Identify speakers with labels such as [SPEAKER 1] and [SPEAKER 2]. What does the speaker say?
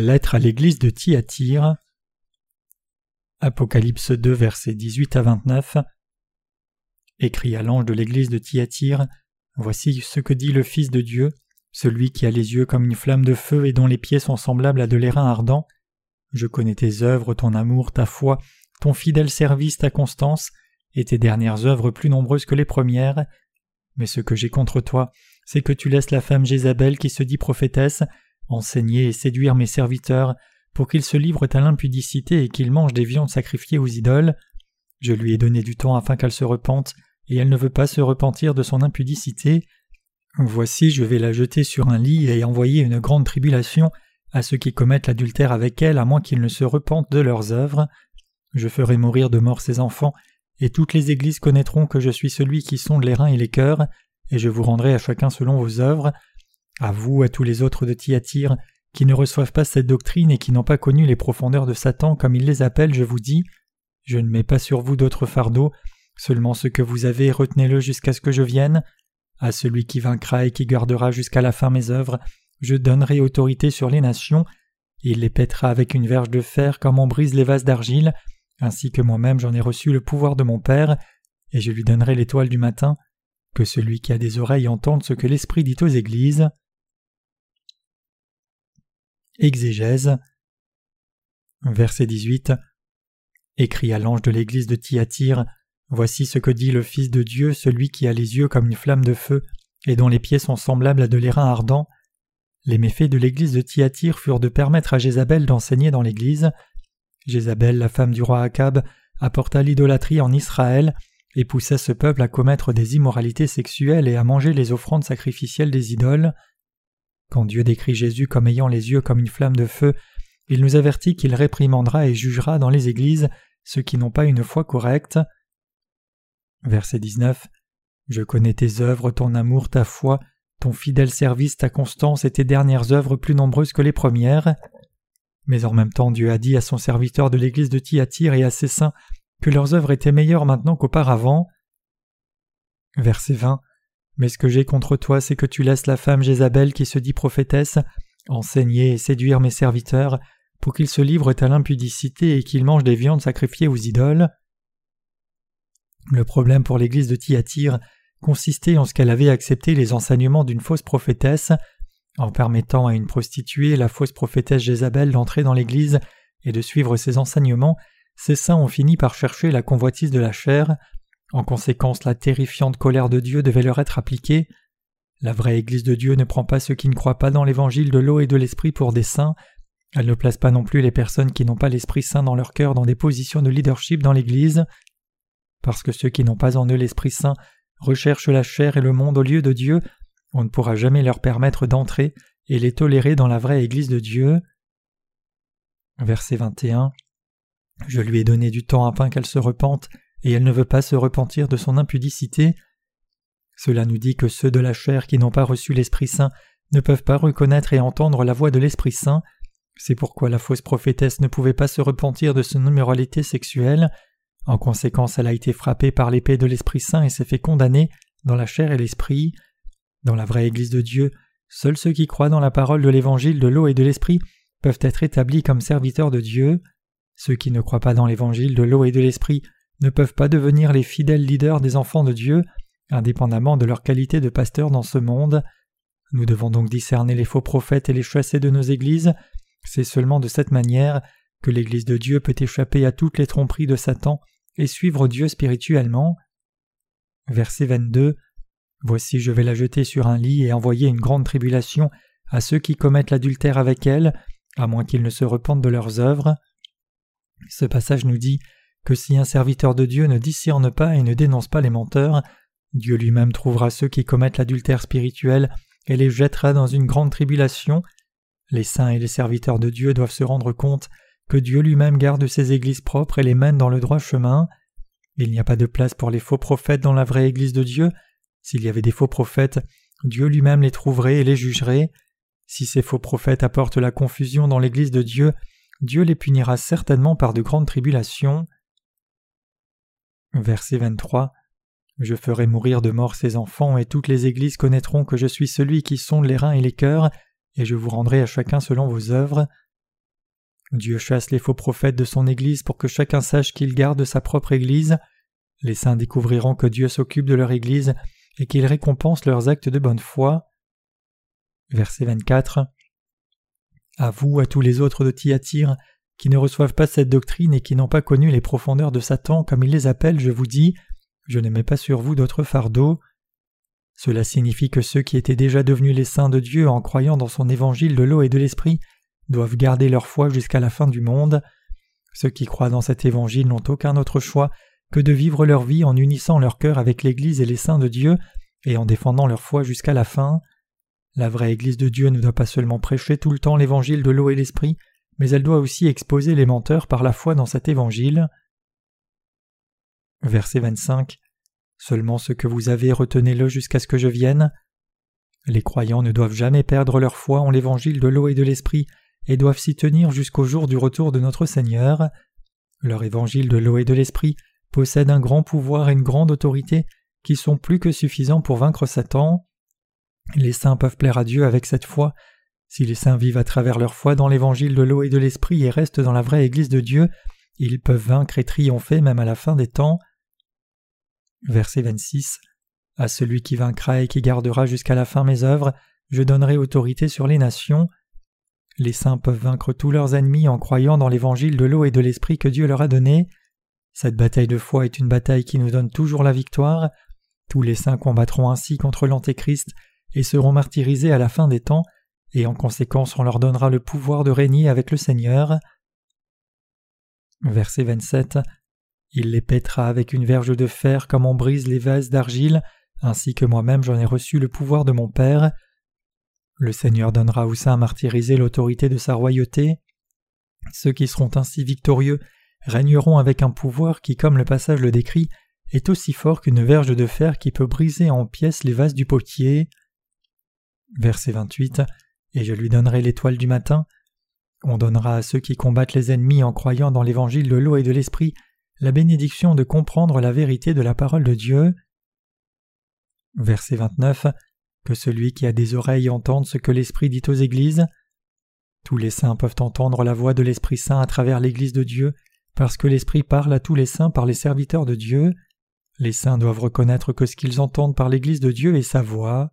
[SPEAKER 1] Lettre à l'église de Thyatire. Apocalypse 2, versets 18 à 29. Écrit à l'ange de l'église de Thyatire Voici ce que dit le Fils de Dieu, celui qui a les yeux comme une flamme de feu et dont les pieds sont semblables à de l'airain ardent. Je connais tes œuvres, ton amour, ta foi, ton fidèle service, ta constance, et tes dernières œuvres plus nombreuses que les premières. Mais ce que j'ai contre toi, c'est que tu laisses la femme Jézabel qui se dit prophétesse enseigner et séduire mes serviteurs pour qu'ils se livrent à l'impudicité et qu'ils mangent des viandes sacrifiées aux idoles. Je lui ai donné du temps afin qu'elle se repente, et elle ne veut pas se repentir de son impudicité. Voici je vais la jeter sur un lit et envoyer une grande tribulation à ceux qui commettent l'adultère avec elle à moins qu'ils ne se repentent de leurs œuvres. Je ferai mourir de mort ses enfants, et toutes les églises connaîtront que je suis celui qui sonde les reins et les cœurs, et je vous rendrai à chacun selon vos œuvres. À vous, à tous les autres de Thyatire, qui ne reçoivent pas cette doctrine et qui n'ont pas connu les profondeurs de Satan comme il les appelle, je vous dis Je ne mets pas sur vous d'autres fardeaux, seulement ce que vous avez, retenez-le jusqu'à ce que je vienne. À celui qui vaincra et qui gardera jusqu'à la fin mes œuvres, je donnerai autorité sur les nations. Il les pètera avec une verge de fer comme on brise les vases d'argile, ainsi que moi-même j'en ai reçu le pouvoir de mon Père, et je lui donnerai l'étoile du matin. Que celui qui a des oreilles entende ce que l'Esprit dit aux églises. Exégèse. Verset 18. Écrit à l'ange de l'église de Thyatire Voici ce que dit le Fils de Dieu, celui qui a les yeux comme une flamme de feu, et dont les pieds sont semblables à de l'airain ardent. Les méfaits de l'église de Thyatire furent de permettre à Jézabel d'enseigner dans l'église. Jézabel, la femme du roi Akab, apporta l'idolâtrie en Israël et poussa ce peuple à commettre des immoralités sexuelles et à manger les offrandes sacrificielles des idoles. Quand Dieu décrit Jésus comme ayant les yeux comme une flamme de feu, il nous avertit qu'il réprimandera et jugera dans les églises ceux qui n'ont pas une foi correcte. Verset 19 Je connais tes œuvres, ton amour, ta foi, ton fidèle service, ta constance et tes dernières œuvres plus nombreuses que les premières. Mais en même temps Dieu a dit à son serviteur de l'église de Thyatire et à ses saints que leurs œuvres étaient meilleures maintenant qu'auparavant. Verset 20 mais ce que j'ai contre toi, c'est que tu laisses la femme Jézabel qui se dit prophétesse enseigner et séduire mes serviteurs pour qu'ils se livrent à l'impudicité et qu'ils mangent des viandes sacrifiées aux idoles. Le problème pour l'église de Thyatire consistait en ce qu'elle avait accepté les enseignements d'une fausse prophétesse, en permettant à une prostituée, la fausse prophétesse Jézabel, d'entrer dans l'église et de suivre ses enseignements, ces saints ont fini par chercher la convoitise de la chair, en conséquence, la terrifiante colère de Dieu devait leur être appliquée. La vraie Église de Dieu ne prend pas ceux qui ne croient pas dans l'évangile de l'eau et de l'esprit pour des saints. Elle ne place pas non plus les personnes qui n'ont pas l'Esprit Saint dans leur cœur dans des positions de leadership dans l'Église. Parce que ceux qui n'ont pas en eux l'Esprit Saint recherchent la chair et le monde au lieu de Dieu, on ne pourra jamais leur permettre d'entrer et les tolérer dans la vraie Église de Dieu. Verset 21 Je lui ai donné du temps afin qu'elle se repente et elle ne veut pas se repentir de son impudicité. Cela nous dit que ceux de la chair qui n'ont pas reçu l'Esprit Saint ne peuvent pas reconnaître et entendre la voix de l'Esprit Saint. C'est pourquoi la fausse prophétesse ne pouvait pas se repentir de son immoralité sexuelle. En conséquence, elle a été frappée par l'épée de l'Esprit Saint et s'est fait condamner dans la chair et l'esprit. Dans la vraie Église de Dieu, seuls ceux qui croient dans la parole de l'Évangile de l'eau et de l'Esprit peuvent être établis comme serviteurs de Dieu. Ceux qui ne croient pas dans l'Évangile de l'eau et de l'Esprit ne peuvent pas devenir les fidèles leaders des enfants de Dieu, indépendamment de leur qualité de pasteur dans ce monde. Nous devons donc discerner les faux prophètes et les chasser de nos églises. C'est seulement de cette manière que l'Église de Dieu peut échapper à toutes les tromperies de Satan et suivre Dieu spirituellement. Verset 22 Voici je vais la jeter sur un lit et envoyer une grande tribulation à ceux qui commettent l'adultère avec elle, à moins qu'ils ne se repentent de leurs œuvres. Ce passage nous dit que si un serviteur de Dieu ne discerne pas et ne dénonce pas les menteurs, Dieu lui-même trouvera ceux qui commettent l'adultère spirituel et les jettera dans une grande tribulation. Les saints et les serviteurs de Dieu doivent se rendre compte que Dieu lui-même garde ses églises propres et les mène dans le droit chemin. Il n'y a pas de place pour les faux prophètes dans la vraie Église de Dieu. S'il y avait des faux prophètes, Dieu lui-même les trouverait et les jugerait. Si ces faux prophètes apportent la confusion dans l'Église de Dieu, Dieu les punira certainement par de grandes tribulations. Verset 23 Je ferai mourir de mort ces enfants, et toutes les églises connaîtront que je suis celui qui sonde les reins et les cœurs, et je vous rendrai à chacun selon vos œuvres. Dieu chasse les faux prophètes de son Église pour que chacun sache qu'il garde sa propre Église. Les saints découvriront que Dieu s'occupe de leur Église et qu'il récompense leurs actes de bonne foi. Verset 24. À vous, à tous les autres de Thyatire, qui ne reçoivent pas cette doctrine et qui n'ont pas connu les profondeurs de Satan comme il les appelle, je vous dis, je ne mets pas sur vous d'autres fardeaux. Cela signifie que ceux qui étaient déjà devenus les saints de Dieu en croyant dans son évangile de l'eau et de l'esprit doivent garder leur foi jusqu'à la fin du monde. Ceux qui croient dans cet évangile n'ont aucun autre choix que de vivre leur vie en unissant leur cœur avec l'Église et les saints de Dieu et en défendant leur foi jusqu'à la fin. La vraie Église de Dieu ne doit pas seulement prêcher tout le temps l'évangile de l'eau et l'esprit, mais elle doit aussi exposer les menteurs par la foi dans cet évangile. Verset 25 Seulement ce que vous avez, retenez-le jusqu'à ce que je vienne. Les croyants ne doivent jamais perdre leur foi en l'évangile de l'eau et de l'esprit, et doivent s'y tenir jusqu'au jour du retour de notre Seigneur. Leur évangile de l'eau et de l'esprit possède un grand pouvoir et une grande autorité qui sont plus que suffisants pour vaincre Satan. Les saints peuvent plaire à Dieu avec cette foi. Si les saints vivent à travers leur foi dans l'évangile de l'eau et de l'esprit et restent dans la vraie Église de Dieu, ils peuvent vaincre et triompher même à la fin des temps. Verset 26 À celui qui vaincra et qui gardera jusqu'à la fin mes œuvres, je donnerai autorité sur les nations. Les saints peuvent vaincre tous leurs ennemis en croyant dans l'évangile de l'eau et de l'esprit que Dieu leur a donné. Cette bataille de foi est une bataille qui nous donne toujours la victoire. Tous les saints combattront ainsi contre l'Antéchrist et seront martyrisés à la fin des temps, et en conséquence on leur donnera le pouvoir de régner avec le Seigneur. Verset 27 Il les pètera avec une verge de fer comme on brise les vases d'argile, ainsi que moi-même j'en ai reçu le pouvoir de mon Père. Le Seigneur donnera aux saints martyrisés l'autorité de sa royauté. Ceux qui seront ainsi victorieux régneront avec un pouvoir qui, comme le passage le décrit, est aussi fort qu'une verge de fer qui peut briser en pièces les vases du potier. Verset 28 Et je lui donnerai l'étoile du matin. On donnera à ceux qui combattent les ennemis en croyant dans l'évangile de l'eau et de l'esprit la bénédiction de comprendre la vérité de la parole de Dieu. Verset 29 que celui qui a des oreilles entende ce que l'Esprit dit aux églises. Tous les saints peuvent entendre la voix de l'Esprit Saint à travers l'Église de Dieu, parce que l'Esprit parle à tous les saints par les serviteurs de Dieu. Les saints doivent reconnaître que ce qu'ils entendent par l'Église de Dieu est sa voix.